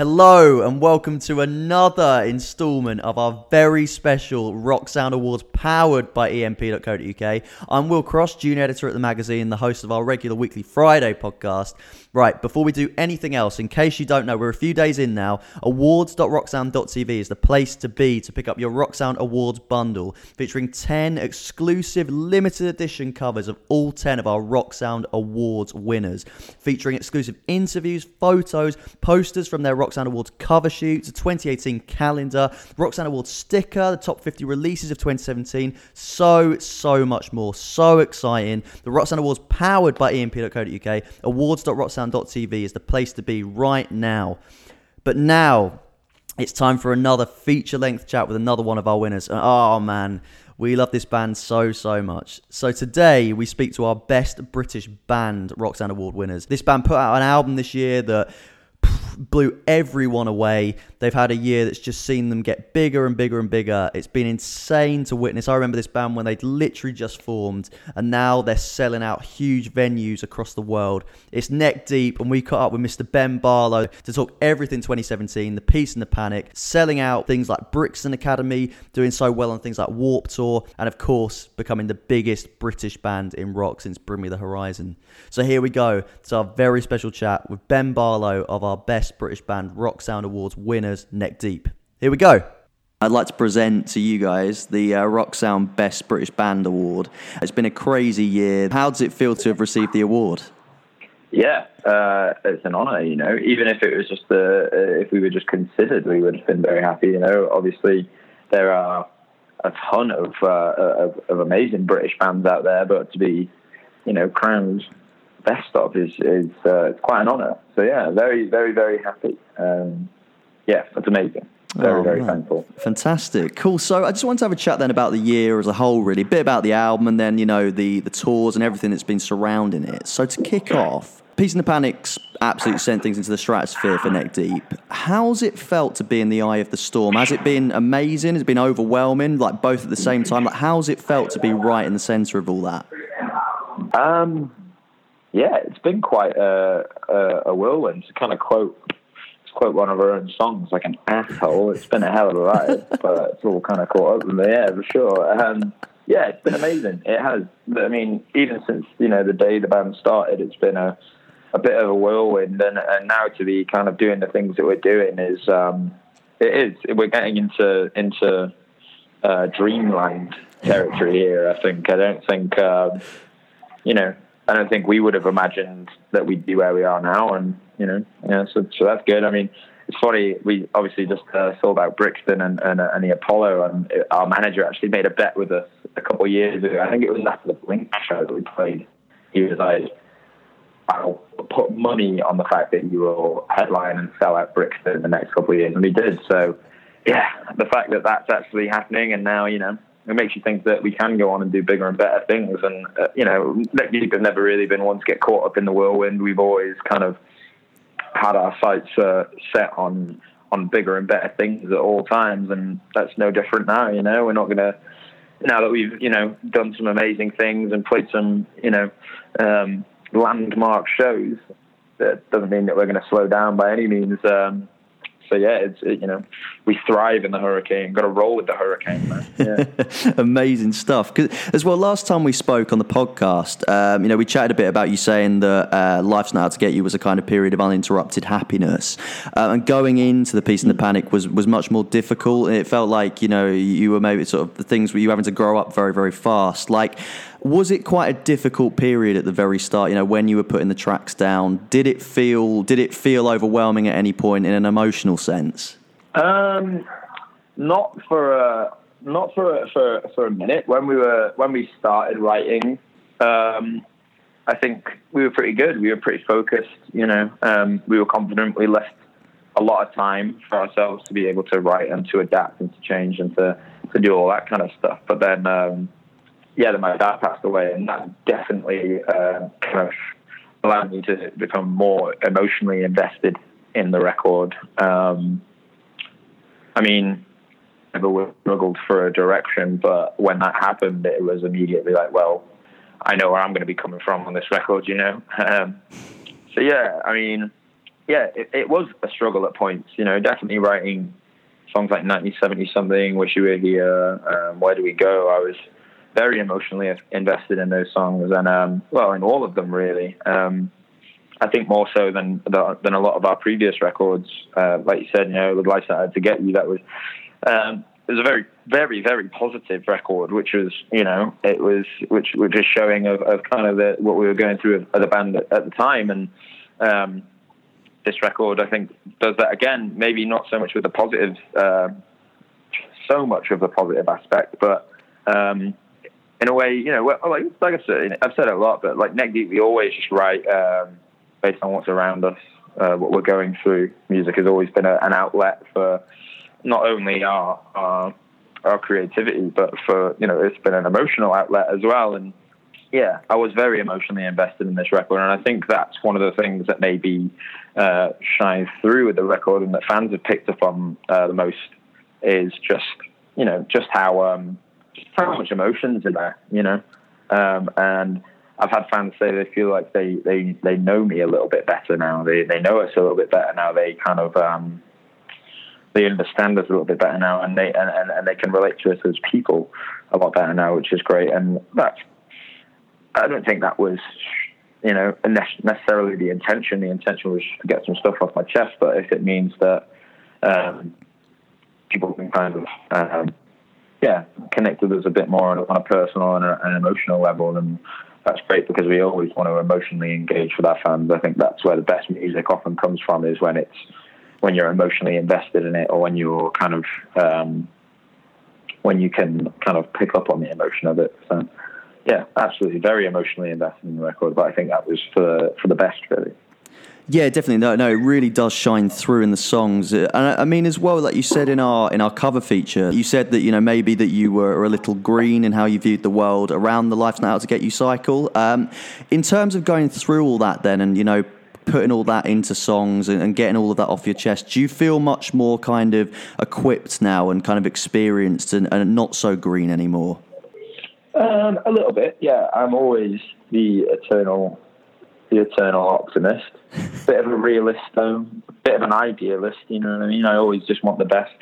Hello and welcome to another installment of our very special Rock Sound Awards powered by emp.co.uk. I'm Will Cross, junior editor at the magazine, the host of our regular weekly Friday podcast. Right, before we do anything else, in case you don't know, we're a few days in now. Awards.rocksound.tv is the place to be to pick up your Rock Sound Awards bundle featuring 10 exclusive limited edition covers of all 10 of our Rock Sound Awards winners, featuring exclusive interviews, photos, posters from their Rock Sound Awards cover shoots, a 2018 calendar, Sound Awards sticker, the top 50 releases of 2017, so, so much more. So exciting. The Sound Awards powered by emp.co.uk, awards.rocksound sound.tv is the place to be right now. But now it's time for another feature length chat with another one of our winners. Oh man, we love this band so, so much. So today we speak to our best British band Sound Award winners. This band put out an album this year that blew everyone away. They've had a year that's just seen them get bigger and bigger and bigger. It's been insane to witness. I remember this band when they'd literally just formed, and now they're selling out huge venues across the world. It's neck deep, and we caught up with Mr. Ben Barlow to talk everything 2017, the peace and the panic, selling out things like Brixton Academy, doing so well on things like Warped Tour, and of course, becoming the biggest British band in rock since Bring Me the Horizon. So here we go. It's our very special chat with Ben Barlow of our Best British Band Rock Sound Awards winners, Neck Deep. Here we go. I'd like to present to you guys the uh, Rock Sound Best British Band Award. It's been a crazy year. How does it feel to have received the award? Yeah, uh, it's an honour. You know, even if it was just uh, if we were just considered, we would have been very happy. You know, obviously there are a ton of, uh, of, of amazing British bands out there, but to be, you know, crowned best of is is uh, it's quite an honour. So yeah, very very very happy. Um, yeah, that's amazing. Very, oh, very man. thankful. Fantastic. Cool. So I just wanted to have a chat then about the year as a whole, really. A bit about the album and then, you know, the, the tours and everything that's been surrounding it. So to kick off, Peace and the Panic's absolutely sent things into the stratosphere for Neck Deep. How's it felt to be in the eye of the storm? Has it been amazing? Has it been overwhelming? Like both at the same time? Like how's it felt to be right in the centre of all that? Um, yeah, it's been quite a, a, a whirlwind. To kind of quote to quote one of her own songs, like an asshole. It's been a hell of a ride, but it's all kind of caught up with me. Yeah, for sure. Um, yeah, it's been amazing. It has. I mean, even since you know the day the band started, it's been a a bit of a whirlwind, and, and now to be kind of doing the things that we're doing is um, it is. We're getting into into uh, dreamland territory here. I think. I don't think um, you know I don't think we would have imagined that we'd be where we are now. And, you know, yeah, so, so that's good. I mean, it's funny. We obviously just uh, saw about Brixton and, and, and, the Apollo, and our manager actually made a bet with us a couple of years ago. I think it was after the Blink show that we played. He was like, "I'll put money on the fact that you will headline and sell out Brixton in the next couple of years," and we did. So, yeah, the fact that that's actually happening, and now you know it makes you think that we can go on and do bigger and better things. And uh, you know, Neck Deep have never really been one to get caught up in the whirlwind. We've always kind of had our sights uh, set on on bigger and better things at all times, and that's no different now. You know, we're not going to now that we've you know done some amazing things and played some you know um, landmark shows. That doesn't mean that we're going to slow down by any means. Um, so yeah, it's it, you know we thrive in the hurricane. Got to roll with the hurricane, man. Yeah. Amazing stuff. As well, last time we spoke on the podcast, um, you know, we chatted a bit about you saying that uh, life's not out to get you was a kind of period of uninterrupted happiness, uh, and going into the peace and the panic was was much more difficult. It felt like you know you were maybe sort of the things where you having to grow up very very fast. Like was it quite a difficult period at the very start? You know, when you were putting the tracks down, did it feel did it feel overwhelming at any point in an emotional sense? Um, not for a not for a, for for a minute. When we were when we started writing, um, I think we were pretty good. We were pretty focused. You know, um, we were confident. We left a lot of time for ourselves to be able to write and to adapt and to change and to to do all that kind of stuff. But then um, yeah, then my dad passed away, and that definitely uh, kind of allowed me to become more emotionally invested in the record. Um, I mean, I never struggled for a direction, but when that happened, it was immediately like, well, I know where I'm going to be coming from on this record, you know. Um, so yeah, I mean, yeah, it, it was a struggle at points. You know, definitely writing songs like 1970 something, Wish You Were Here, um, Where Do We Go. I was very emotionally invested in those songs, and um, well, in all of them really. Um, I think more so than than a lot of our previous records. Uh, like you said, you know, the life that I had to get you. That was um, it was a very, very, very positive record, which was, you know, it was which which is showing of, of kind of the, what we were going through as a band at, at the time, and um, this record, I think, does that again. Maybe not so much with the positive, uh, so much of the positive aspect, but um, in a way, you know, like, like I said, I've said a lot, but like Neck Deep, we always just write. Um, based on what's around us, uh, what we're going through. Music has always been a, an outlet for not only our, our, our creativity, but for you know, it's been an emotional outlet as well. And yeah, I was very emotionally invested in this record, and I think that's one of the things that maybe uh, shines through with the record, and that fans have picked up on uh, the most is just you know just how um, how much emotions in there, you know, um, and I've had fans say they feel like they, they, they know me a little bit better now. They they know us a little bit better now. They kind of um, they understand us a little bit better now, and they and, and, and they can relate to us as people a lot better now, which is great. And that's I don't think that was you know necessarily the intention. The intention was to get some stuff off my chest, but if it means that um, people can kind of um, yeah connect with us a bit more on a personal and an emotional level, And that's great because we always want to emotionally engage with our fans. I think that's where the best music often comes from is when it's when you're emotionally invested in it or when you're kind of um, when you can kind of pick up on the emotion of it. So yeah, absolutely, very emotionally invested in the record. But I think that was for for the best, really. Yeah, definitely. No, no, it really does shine through in the songs. Uh, and I, I mean, as well, like you said in our in our cover feature, you said that you know maybe that you were a little green in how you viewed the world around the Life's Not Out to Get You cycle. Um, in terms of going through all that, then, and you know, putting all that into songs and, and, getting all of that off your chest, do you feel much more kind of equipped now and kind of experienced and, and not so green anymore? Um, a little bit, yeah. I'm always the eternal the eternal optimist, bit of a realist though, bit of an idealist. You know what I mean? I always just want the best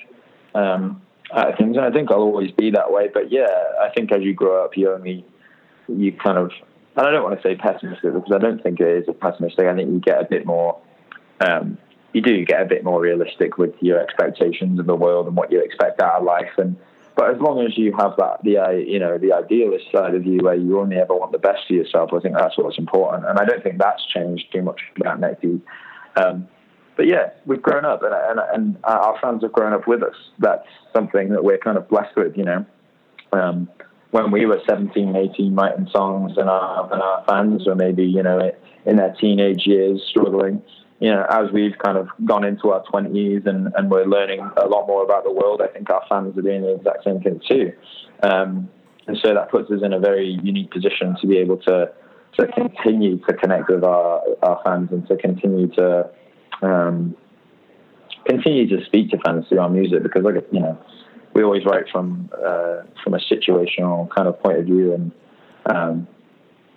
um, out of things, and I think I'll always be that way. But yeah, I think as you grow up, you only you kind of, and I don't want to say pessimistic because I don't think it is a pessimistic. I think you get a bit more. Um, you do get a bit more realistic with your expectations of the world and what you expect out of life, and but as long as you have that, the you know the idealist side of you, where you only ever want the best for yourself, I think that's what's important. And I don't think that's changed too much about Neck Um, but yeah, we've grown up, and, and, and our fans have grown up with us. That's something that we're kind of blessed with, you know. Um, when we were 17, 18, writing songs, and our and our fans were maybe you know in their teenage years struggling you know, as we've kind of gone into our 20s and, and we're learning a lot more about the world, I think our fans are doing the exact same thing too. Um, and so that puts us in a very unique position to be able to, to continue to connect with our, our fans and to continue to um, continue to speak to fans through our music because, like, you know, we always write from uh, from a situational kind of point of view and um,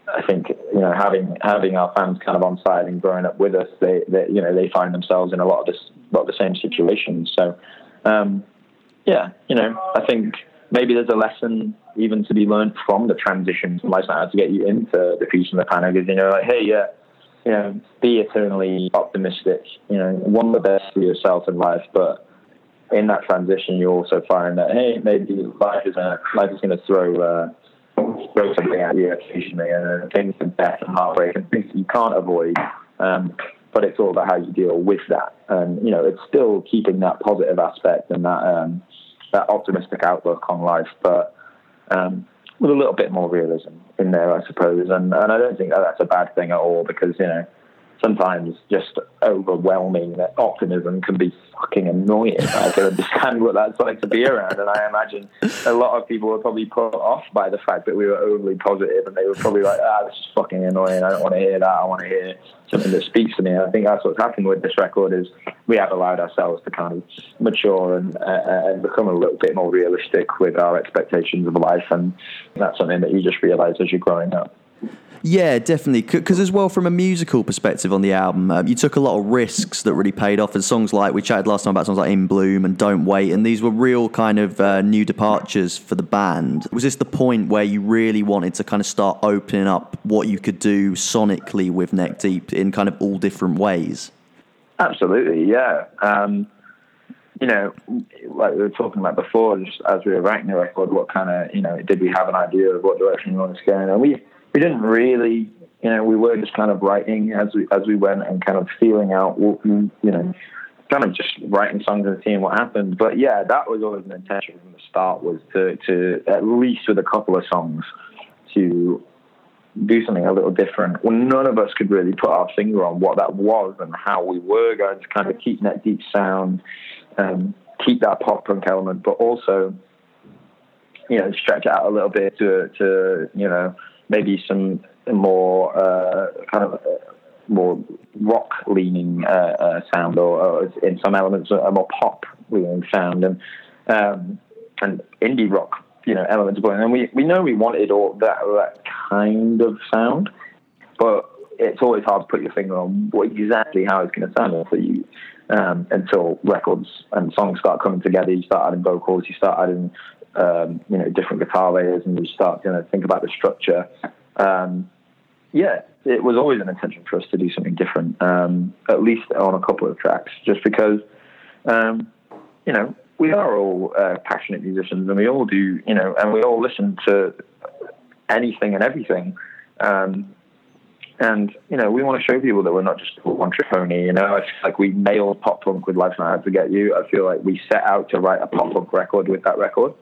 I think you know having having our fans kind of on side and growing up with us, they, they you know they find themselves in a lot of this lot of the same situations. So um, yeah, you know I think maybe there's a lesson even to be learned from the transition from lifestyle to get you into the future and the panic is you know like hey yeah you know be eternally optimistic you know want the best for yourself in life but in that transition you also find that hey maybe life is gonna life is gonna throw uh, something at you occasionally, and uh, things of death and heartbreak and things you can't avoid. Um, but it's all about how you deal with that, and you know, it's still keeping that positive aspect and that um, that optimistic outlook on life, but um, with a little bit more realism in there, I suppose. And and I don't think that that's a bad thing at all because you know sometimes just overwhelming that optimism can be fucking annoying. I can understand what that's like to be around, and I imagine a lot of people were probably put off by the fact that we were overly positive, and they were probably like, "Ah, this is fucking annoying. I don't want to hear that. I want to hear something that speaks to me." And I think that's what's happened with this record is we have allowed ourselves to kind of mature and uh, and become a little bit more realistic with our expectations of life, and that's something that you just realize as you're growing up. Yeah, definitely. Because as well, from a musical perspective on the album, um, you took a lot of risks that really paid off. And songs like we chatted last time about songs like "In Bloom" and "Don't Wait," and these were real kind of uh, new departures for the band. Was this the point where you really wanted to kind of start opening up what you could do sonically with Neck Deep in kind of all different ways? Absolutely, yeah. Um, you know, like we were talking about before, just as we were writing the record, what kind of, you know, did we have an idea of what direction we wanted to go in? And we, we didn't really, you know, we were just kind of writing as we, as we went and kind of feeling out you know, kind of just writing songs and seeing what happened. But yeah, that was always an intention from the start was to, to at least with a couple of songs to do something a little different. Well, none of us could really put our finger on what that was and how we were going to kind of keep that deep sound um, keep that pop punk element, but also, you know, stretch out a little bit to, to you know, maybe some more uh, kind of uh, more rock leaning uh, uh, sound, or, or, in some elements a more pop leaning sound, and um, and indie rock, you know, elements. And we we know we wanted all that that kind of sound, but it's always hard to put your finger on what exactly how it's going to sound for you um, until records and songs start coming together. You start adding vocals, you start adding um, you know different guitar layers, and you start you know think about the structure. Um, yeah, it was always an intention for us to do something different, um, at least on a couple of tracks, just because um, you know we are all uh, passionate musicians, and we all do you know, and we all listen to anything and everything. Um, and, you know, we want to show people that we're not just one trick pony. You know, I feel like we nailed pop punk with Life's Not Out to Get You. I feel like we set out to write a pop punk record with that record.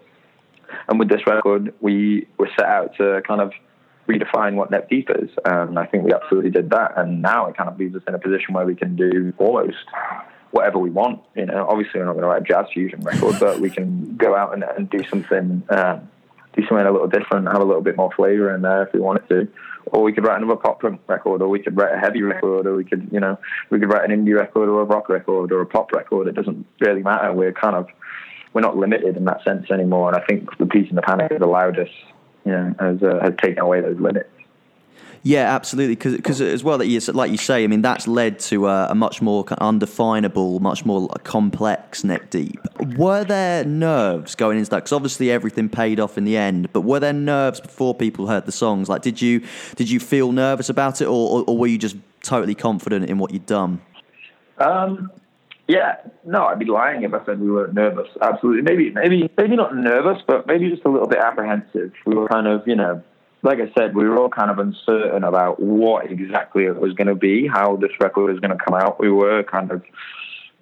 And with this record, we were set out to kind of redefine what Neck Deep is. And I think we absolutely did that. And now it kind of leaves us in a position where we can do almost whatever we want. You know, obviously we're not going to write a jazz fusion record, but we can go out and, and do something, um, do something a little different, have a little bit more flavor in there if we wanted to or we could write another pop punk record, or we could write a heavy record, or we could, you know, we could write an indie record, or a rock record, or a pop record. It doesn't really matter. We're kind of we're not limited in that sense anymore. And I think the Peace and the Panic has allowed us, you know, has uh, has taken away those limits. Yeah, absolutely. Because as well that you like you say, I mean that's led to a, a much more undefinable, much more complex neck deep. Were there nerves going into that? Because obviously everything paid off in the end. But were there nerves before people heard the songs? Like, did you did you feel nervous about it, or, or, or were you just totally confident in what you'd done? Um, yeah, no, I'd be lying if I said we weren't nervous. Absolutely, maybe, maybe, maybe not nervous, but maybe just a little bit apprehensive. We were kind of, you know, like I said, we were all kind of uncertain about what exactly it was going to be, how this record was going to come out. We were kind of,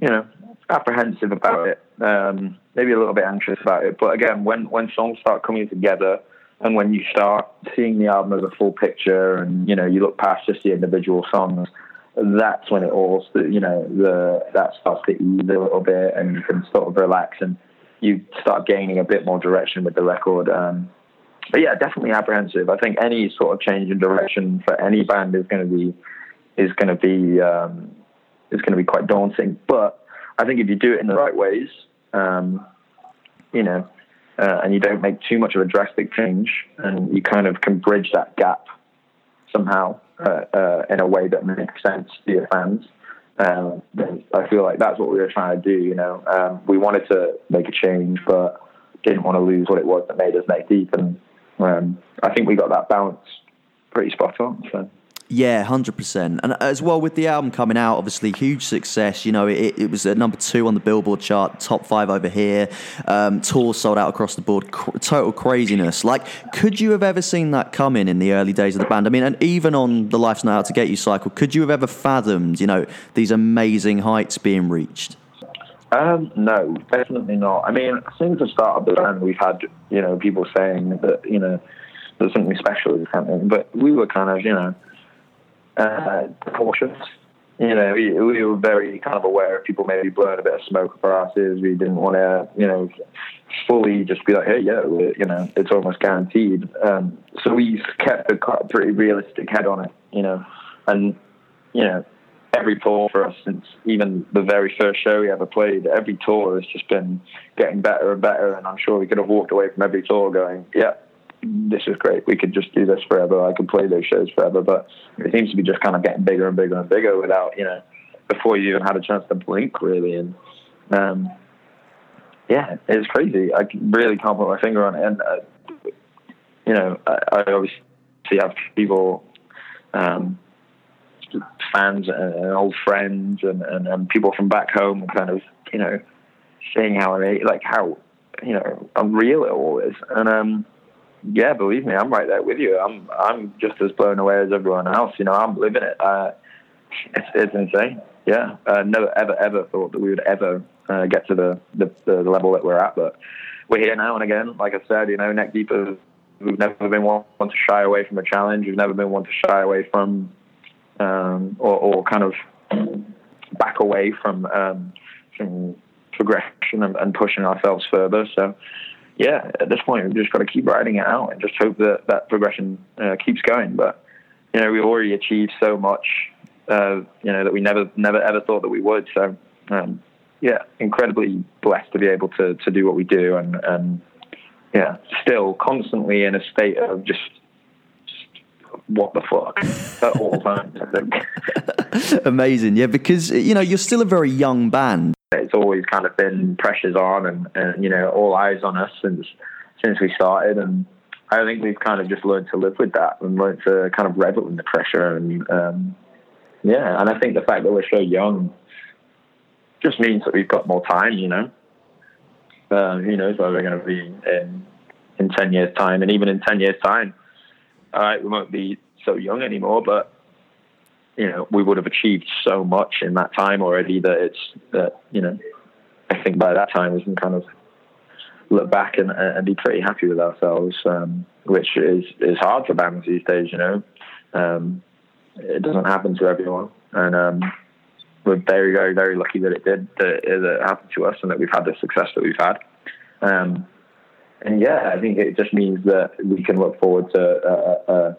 you know, apprehensive about it, um, maybe a little bit anxious about it. But again, when when songs start coming together, and when you start seeing the album as a full picture, and you know, you look past just the individual songs, that's when it all, you know, the that starts to ease a little bit, and you can sort of relax and you start gaining a bit more direction with the record. Um, but yeah, definitely apprehensive. I think any sort of change in direction for any band is going to be is going to be um, is going to be quite daunting. But I think if you do it in the right ways, um, you know, uh, and you don't make too much of a drastic change, and you kind of can bridge that gap somehow uh, uh, in a way that makes sense to your fans. Um, I feel like that's what we were trying to do. You know, um, we wanted to make a change, but didn't want to lose what it was that made us neck deep, and um, I think we got that balance pretty spot on. So. Yeah, hundred percent, and as well with the album coming out, obviously huge success. You know, it, it was at number two on the Billboard chart, top five over here. Um, tours sold out across the board, total craziness. Like, could you have ever seen that coming in the early days of the band? I mean, and even on the Life's Not Out to Get You cycle, could you have ever fathomed, you know, these amazing heights being reached? Um, no, definitely not. I mean, since the start of the band, we've had you know people saying that you know there's something special is happening, but we were kind of you know uh, cautious. You know, we, we were very kind of aware of people maybe blowing a bit of smoke up our asses. We didn't want to, you know, fully just be like, hey, yeah, you know, it's almost guaranteed. Um, so we kept a pretty realistic head on it, you know, and you know, every tour for us since even the very first show we ever played. Every tour has just been getting better and better, and I'm sure we could have walked away from every tour going, "Yeah, this is great. We could just do this forever. I could play those shows forever. But it seems to be just kind of getting bigger and bigger and bigger without, you know, before you even had a chance to blink, really. And um, yeah, it's crazy. I really can't put my finger on it. And uh, you know, I, I obviously have people, um, fans and, old friends and, and, and people from back home, kind of, you know, seeing how I like how you know unreal it all is. And um, yeah, believe me, I'm right there with you. I'm I'm just as blown away as everyone else. You know, I'm living it. Uh, it's it's insane. Yeah, uh, never ever ever thought that we would ever uh, get to the, the, the level that we're at, but we're here now. And again, like I said, you know, neck deep we've never been one to shy away from a challenge. We've never been one to shy away from um, or, or kind of back away from um, from progression and, and pushing ourselves further. So, yeah, at this point, we've just got to keep riding it out and just hope that that progression uh, keeps going. But you know, we've already achieved so much, uh, you know, that we never, never, ever thought that we would. So, um, yeah, incredibly blessed to be able to to do what we do, and and yeah, still constantly in a state of just what the fuck at all times. I think. Amazing, yeah, because you know you're still a very young band. Always kind of been pressures on, and, and you know all eyes on us since since we started, and I think we've kind of just learned to live with that and learned to kind of revel in the pressure, and um, yeah, and I think the fact that we're so young just means that we've got more time, you know. Uh, who knows where we're going to be in in ten years' time, and even in ten years' time, all right, we won't be so young anymore, but you know, we would have achieved so much in that time already that it's that you know, think by that time we can kind of look back and, and be pretty happy with ourselves, um, which is is hard for bands these days. You know, um, it doesn't happen to everyone, and um, we're very, very, very lucky that it did that it happened to us and that we've had the success that we've had. Um, and yeah, I think it just means that we can look forward to a, a,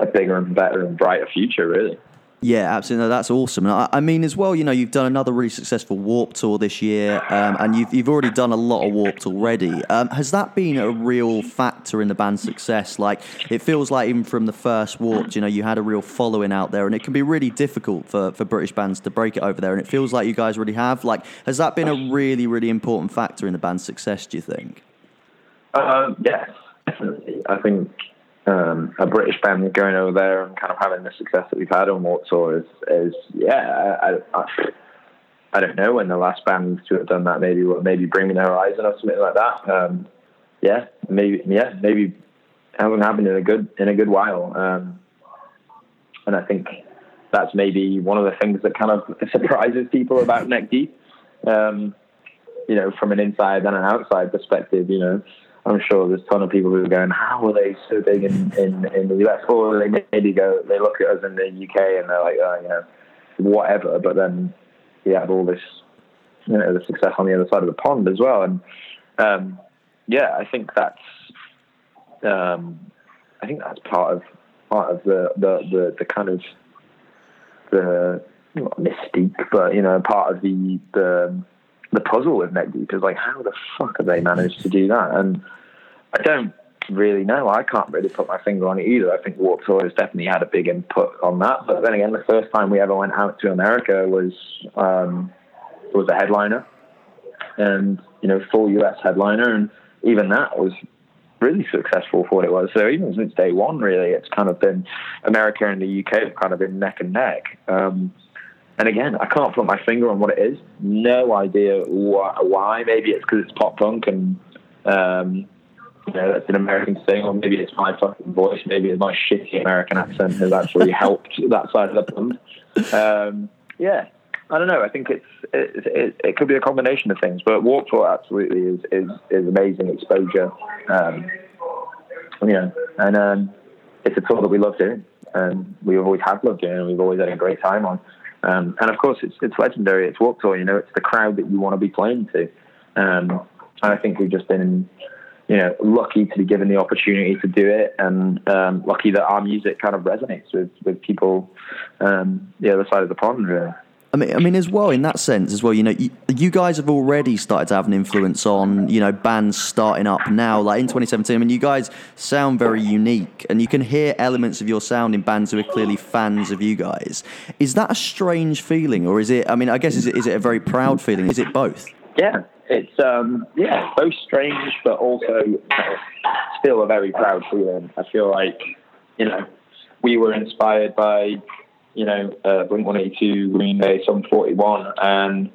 a bigger and better and brighter future, really. Yeah, absolutely. No, that's awesome. I, I, mean, as well, you know, you've done another really successful Warped Tour this year, um, and you've you've already done a lot of Warped already. Um, has that been a real factor in the band's success? Like, it feels like even from the first Warped, you know, you had a real following out there, and it can be really difficult for, for British bands to break it over there. And it feels like you guys really have. Like, has that been a really, really important factor in the band's success? Do you think? Um, yes, definitely. I think um, a British band going over there and kind of having the success that we've had on Tour is, is yeah, I, I, I, don't know when the last band to have done that. Maybe maybe Bring Me the Horizon or something like that. Um, yeah, maybe yeah, maybe hasn't happened in a good in a good while. Um, and I think that's maybe one of the things that kind of surprises people about Neck Deep. Um, you know, from an inside and an outside perspective, you know, I'm sure there's a ton of people who are going, how are they so big in, in, in the US? Or they maybe go, they look at us in the UK and they're like, oh, you know, whatever. But then you have all this, you know, the success on the other side of the pond as well. And um, yeah, I think that's, um, I think that's part of part of the the the, the kind of the not mystique, but you know, part of the the the puzzle with Neck Deep is like, how the fuck have they managed to do that? And I don't really know. I can't really put my finger on it either. I think Warped Tour has definitely had a big input on that. But then again, the first time we ever went out to America was um, was a headliner, and you know, full US headliner, and even that was really successful for what it was. So even since day one, really, it's kind of been America and the UK have kind of been neck and neck. Um, and again, I can't put my finger on what it is. No idea why. Maybe it's because it's pop punk and um, you know that's an American thing, or maybe it's my fucking voice. Maybe it's my shitty American accent has actually helped that side of the pond. Um, yeah, I don't know. I think it's it, it, it, could be a combination of things, but Warped Tour absolutely is is, is amazing exposure. Um, you know, and um, it's a tour that we love doing, and we always have loved doing, and we've always had a great time on. Um, and of course, it's it's legendary. It's Tour. You know, it's the crowd that you want to be playing to. Um, and I think we've just been, you know, lucky to be given the opportunity to do it, and um, lucky that our music kind of resonates with with people um, the other side of the pond. Really. I mean, I mean, as well in that sense as well. You know, you, you, guys have already started to have an influence on you know bands starting up now. Like in 2017, I mean, you guys sound very unique, and you can hear elements of your sound in bands who are clearly fans of you guys. Is that a strange feeling, or is it? I mean, I guess is it is it a very proud feeling? Is it both? Yeah, it's um, yeah, both strange, but also still a very proud feeling. I feel like you know we were inspired by you know, uh, Blink 182, Green Day, Sum 41. And,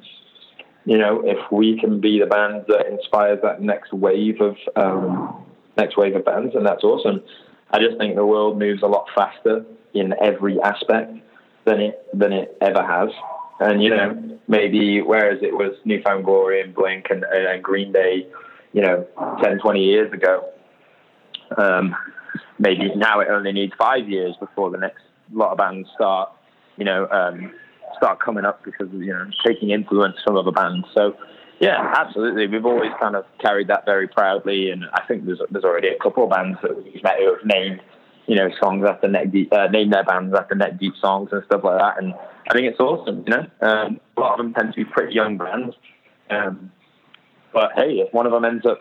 you know, if we can be the band that inspires that next wave of, um, next wave of bands, and that's awesome. I just think the world moves a lot faster in every aspect than it, than it ever has. And, you know, maybe whereas it was New Found Glory and Blink and, and Green Day, you know, 10, 20 years ago, um, maybe now it only needs five years before the next a lot of bands start, you know, um, start coming up because of, you know, taking influence from other bands. So, yeah, absolutely. We've always kind of carried that very proudly, and I think there's there's already a couple of bands that we've met who have named, you know, songs after neck deep, uh, named their bands after neck deep songs and stuff like that. And I think it's awesome. You know, um, a lot of them tend to be pretty young bands, um, but hey, if one of them ends up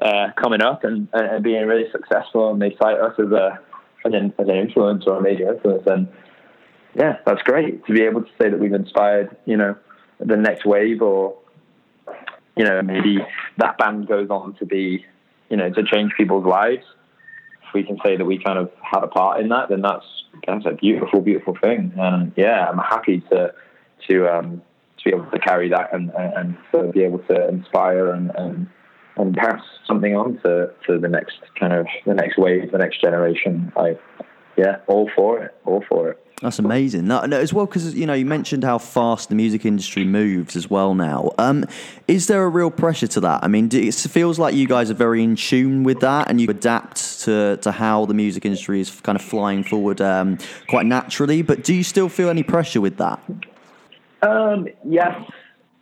uh, coming up and, and being really successful, and they cite us as a an, an influence or a major influence, then yeah, that's great to be able to say that we've inspired, you know, the next wave or, you know, maybe that band goes on to be, you know, to change people's lives. If we can say that we kind of had a part in that, then that's, that's a beautiful, beautiful thing. And yeah, I'm happy to, to, um, to be able to carry that and, and, and be able to inspire and, and and pass something on to, to the next kind of the next wave, the next generation. Like, yeah, all for it, all for it. That's amazing. No, no, as well, because you know you mentioned how fast the music industry moves as well now. Um, is there a real pressure to that? I mean, it feels like you guys are very in tune with that, and you adapt to to how the music industry is kind of flying forward um, quite naturally. But do you still feel any pressure with that? Um, yes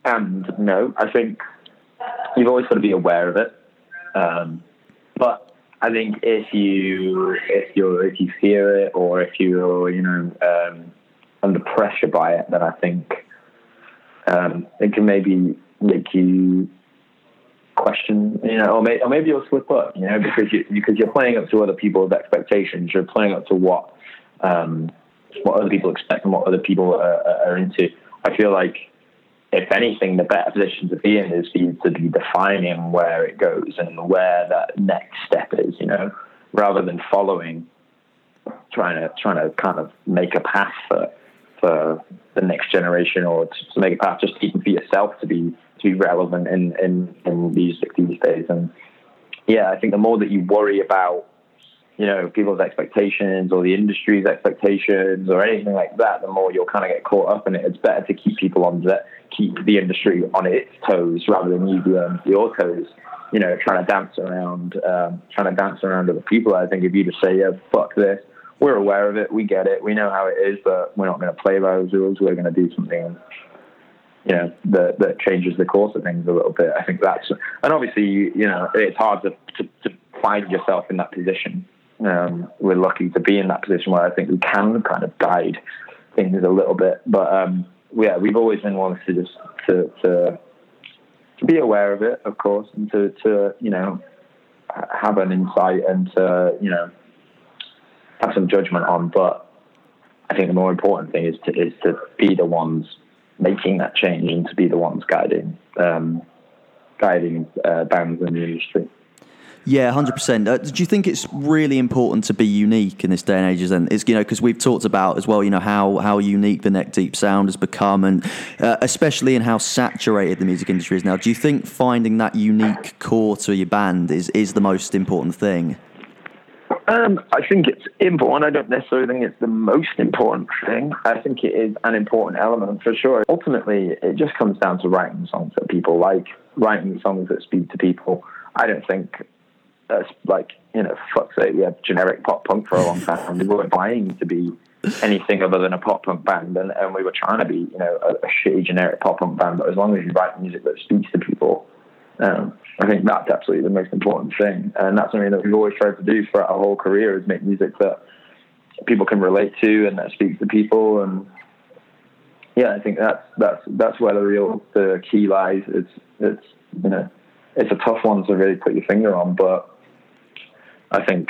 and no. I think you've always got to be aware of it. Um, but I think if you if you if you fear it or if you're you know um, under pressure by it, then I think um, it can maybe make you question, you know, or, may, or maybe you'll slip up, you know, because you because you're playing up to other people's expectations. You're playing up to what um, what other people expect and what other people are, are into. I feel like if anything, the better position to be in is for you to be defining where it goes and where that next step is, you know, rather than following, trying to trying to kind of make a path for for the next generation or to, make a path just even for yourself to be to be relevant in in, in music these days. And yeah, I think the more that you worry about you know, people's expectations or the industry's expectations or anything like that, the more you'll kind of get caught up in it. It's better to keep people on the keep the industry on its toes rather than you be on your toes. You know, trying to dance around, um, trying to dance around other people. I think if you just say, "Yeah, fuck this," we're aware of it, we get it, we know how it is, but we're not going to play by those rules. We're going to do something you know that that changes the course of things a little bit. I think that's and obviously you, you know it's hard to, to, to find yourself in that position um, we're lucky to be in that position where I think we can kind of guide things a little bit. But um, yeah, we've always been ones to just to, to to be aware of it, of course, and to to you know have an insight and to you know have some judgment on. But I think the more important thing is to is to be the ones making that change and to be the ones guiding um, guiding uh, bands in the industry. Yeah, hundred uh, percent. Do you think it's really important to be unique in this day and age? Then it's you know because we've talked about as well, you know how how unique the neck deep sound has become, and uh, especially in how saturated the music industry is now. Do you think finding that unique core to your band is is the most important thing? Um, I think it's important. I don't necessarily think it's the most important thing. I think it is an important element for sure. Ultimately, it just comes down to writing songs that people like, writing songs that speak to people. I don't think that's like you know, fuck's sake, we had generic pop punk for a long time. we weren't trying to be anything other than a pop punk band, and, and we were trying to be you know a, a shitty generic pop punk band. But as long as you write music that speaks to people, um, I think that's absolutely the most important thing, and that's something that we've always tried to do throughout our whole career is make music that people can relate to and that speaks to people and yeah, I think that's that's that's where the real the key lies. It's it's you know it's a tough one to really put your finger on, but I think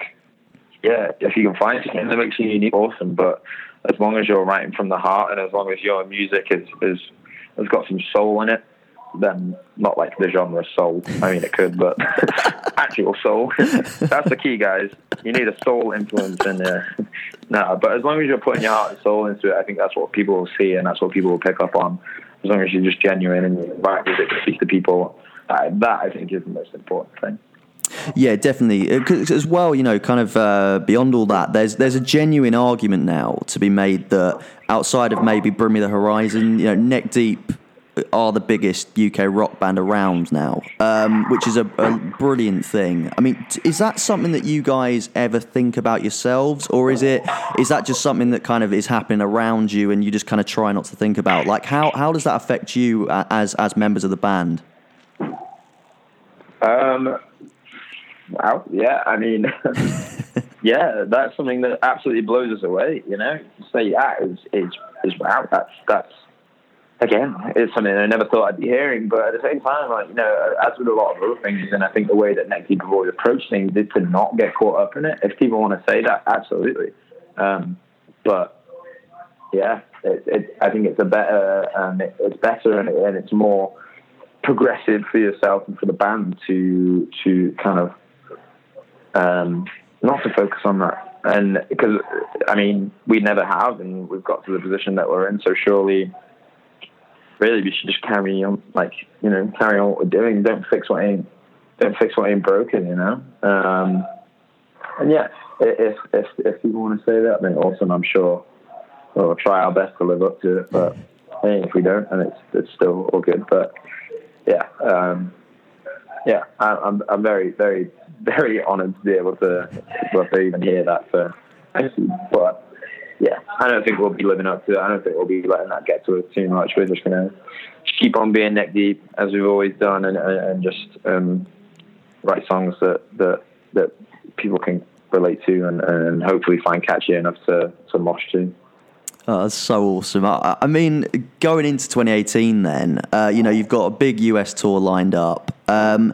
yeah, if you can find something that makes you unique, awesome. But as long as you're writing from the heart and as long as your music is is has got some soul in it, then not like the genre soul. I mean, it could, but actual soul. That's the key, guys. You need a soul influence in there. no, but as long as you're putting your heart and soul into it, I think that's what people will see and that's what people will pick up on. As long as you're just genuine and you write music to speak to people, uh, that I think is the most important thing. Yeah, definitely. Uh, as well, you know, kind of uh, beyond all that, there's there's a genuine argument now to be made that outside of maybe Bring Me the Horizon, you know, Neck Deep are the biggest UK rock band around now, um, which is a, a, brilliant thing. I mean, is that something that you guys ever think about yourselves, or is it is that just something that kind of is happening around you and you just kind of try not to think about? Like, how how does that affect you as as members of the band? Um, well, yeah, I mean, yeah, that's something that absolutely blows us away. You know, say that is is wow, that's that's again, it's something I never thought I'd be hearing. But at the same time, like you know, as with a lot of other things, and I think the way that Neck Deep always approached things is to not get caught up in it. If people want to say that, absolutely. Um, but yeah, it, it, I think it's a better, um, it, it's better, and, and it's more progressive for yourself and for the band to to kind of um, not to focus on that. And because I mean, we never have, and we've got to the position that we're in. So surely really we should just carry on, like you know, carry on what we're doing. Don't fix what ain't, don't fix what ain't broken, you know. Um, and yeah, if if if people want to say that, then awesome. I'm sure we'll try our best to live up to it. But hey, if we don't, then it's it's still all good. But yeah, um, yeah, I, I'm I'm very very very honoured to be able to, to even hear that. For, but yeah, I don't think we'll be living up to it. I don't think we'll be letting that get to us too much. We're just to keep on being neck deep as we've always done, and, and just um, write songs that, that that people can relate to, and, and hopefully find catchy enough to to mosh to. That's so awesome. I, I, mean, going into 2018, then, uh, you know, you've got a big US tour lined up. Um,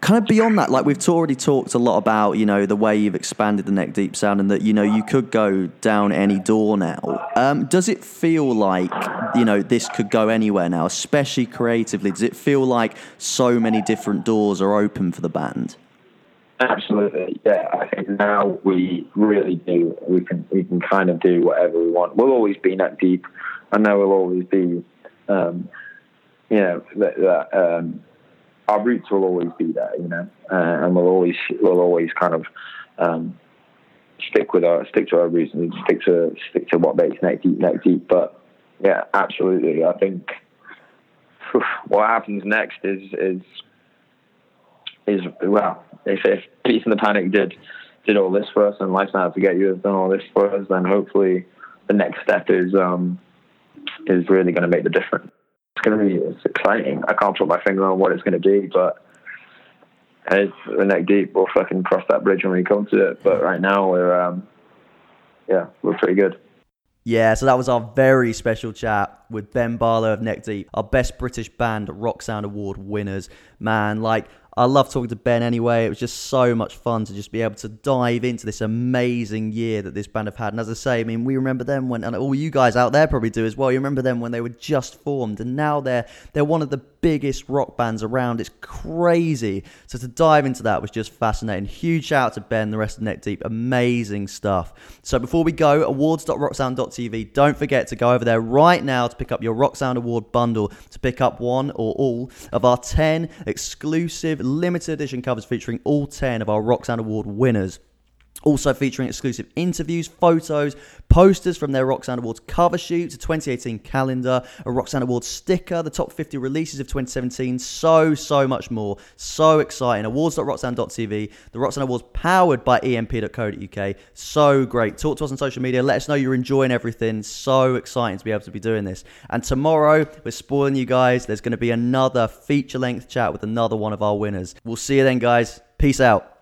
kind of beyond that, like we've already talked a lot about, you know, the way you've expanded the neck deep sound and that, you know, you could go down any door now. Um, does it feel like, you know, this could go anywhere now, especially creatively? Does it feel like so many different doors are open for the band? Absolutely, yeah. I think now we really do. We can we can kind of do whatever we want. We'll always be that deep. and know we'll always be, um, you know, that, that um, our roots will always be there, you know, uh, and we'll always we'll always kind of um, stick with our stick to our roots and stick to stick to what makes neck deep neck deep. But yeah, absolutely, I think what happens next is is is well, if if Peace and the Panic did did all this for us and Life's Not to Get You has done all this for us, then hopefully the next step is um is really going to make the difference it's going to be it's exciting. I can't put my finger on what it's going to be, but it's the neck deep. We'll fucking cross that bridge when we come to it. But right now we're um, yeah, we're pretty good. Yeah, so that was our very special chat with Ben Barlow of Neck Deep, our best British band Rock Sound Award winners. Man, like I love talking to Ben anyway. It was just so much fun to just be able to dive into this amazing year that this band have had. And as I say, I mean, we remember them when, and all you guys out there probably do as well. You remember them when they were just formed, and now they're they're one of the biggest rock bands around. It's crazy. So to dive into that was just fascinating. Huge shout out to Ben, the rest of Neck Deep. Amazing stuff. So before we go, awards.rocksound.tv, don't forget to go over there right now to pick up your Rock Sound Award bundle to pick up one or all of our 10 exclusive limited edition covers featuring all 10 of our Sound Award winners. Also featuring exclusive interviews, photos, posters from their Sound Awards cover shoot, a 2018 calendar, a Sound Awards sticker, the top 50 releases of 2017, so, so much more. So exciting. Awards.rocksound.tv, the Sound Awards powered by emp.co.uk. So great. Talk to us on social media. Let us know you're enjoying everything. So exciting to be able to be doing this. And tomorrow, we're spoiling you guys. There's going to be another feature length chat with another one of our winners. We'll see you then, guys. Peace out.